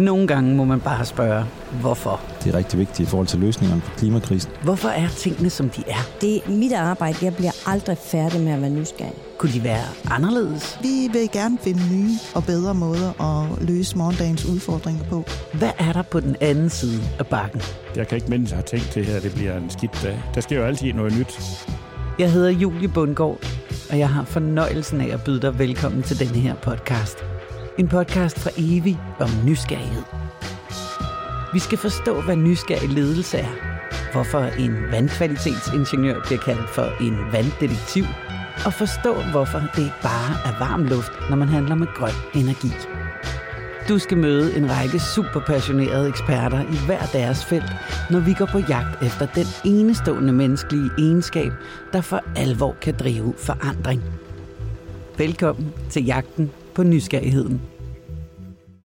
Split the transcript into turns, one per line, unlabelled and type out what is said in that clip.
Nogle gange må man bare spørge, hvorfor?
Det er rigtig vigtigt i forhold til løsningerne på klimakrisen.
Hvorfor er tingene, som de er?
Det er mit arbejde. Jeg bliver aldrig færdig med at være nysgerrig.
Kunne de være anderledes?
Vi vil gerne finde nye og bedre måder at løse morgendagens udfordringer på.
Hvad er der på den anden side af bakken?
Jeg kan ikke mindst have tænkt det her, det bliver en skidt dag. Der sker jo altid noget nyt.
Jeg hedder Julie Bundgaard, og jeg har fornøjelsen af at byde dig velkommen til denne her podcast. En podcast fra Evig om nysgerrighed. Vi skal forstå, hvad nysgerrig ledelse er. Hvorfor en vandkvalitetsingeniør bliver kaldt for en vanddetektiv. Og forstå, hvorfor det ikke bare er varm luft, når man handler med grøn energi. Du skal møde en række superpassionerede eksperter i hver deres felt, når vi går på jagt efter den enestående menneskelige egenskab, der for alvor kan drive forandring. Velkommen til jagten på nysgerrigheden.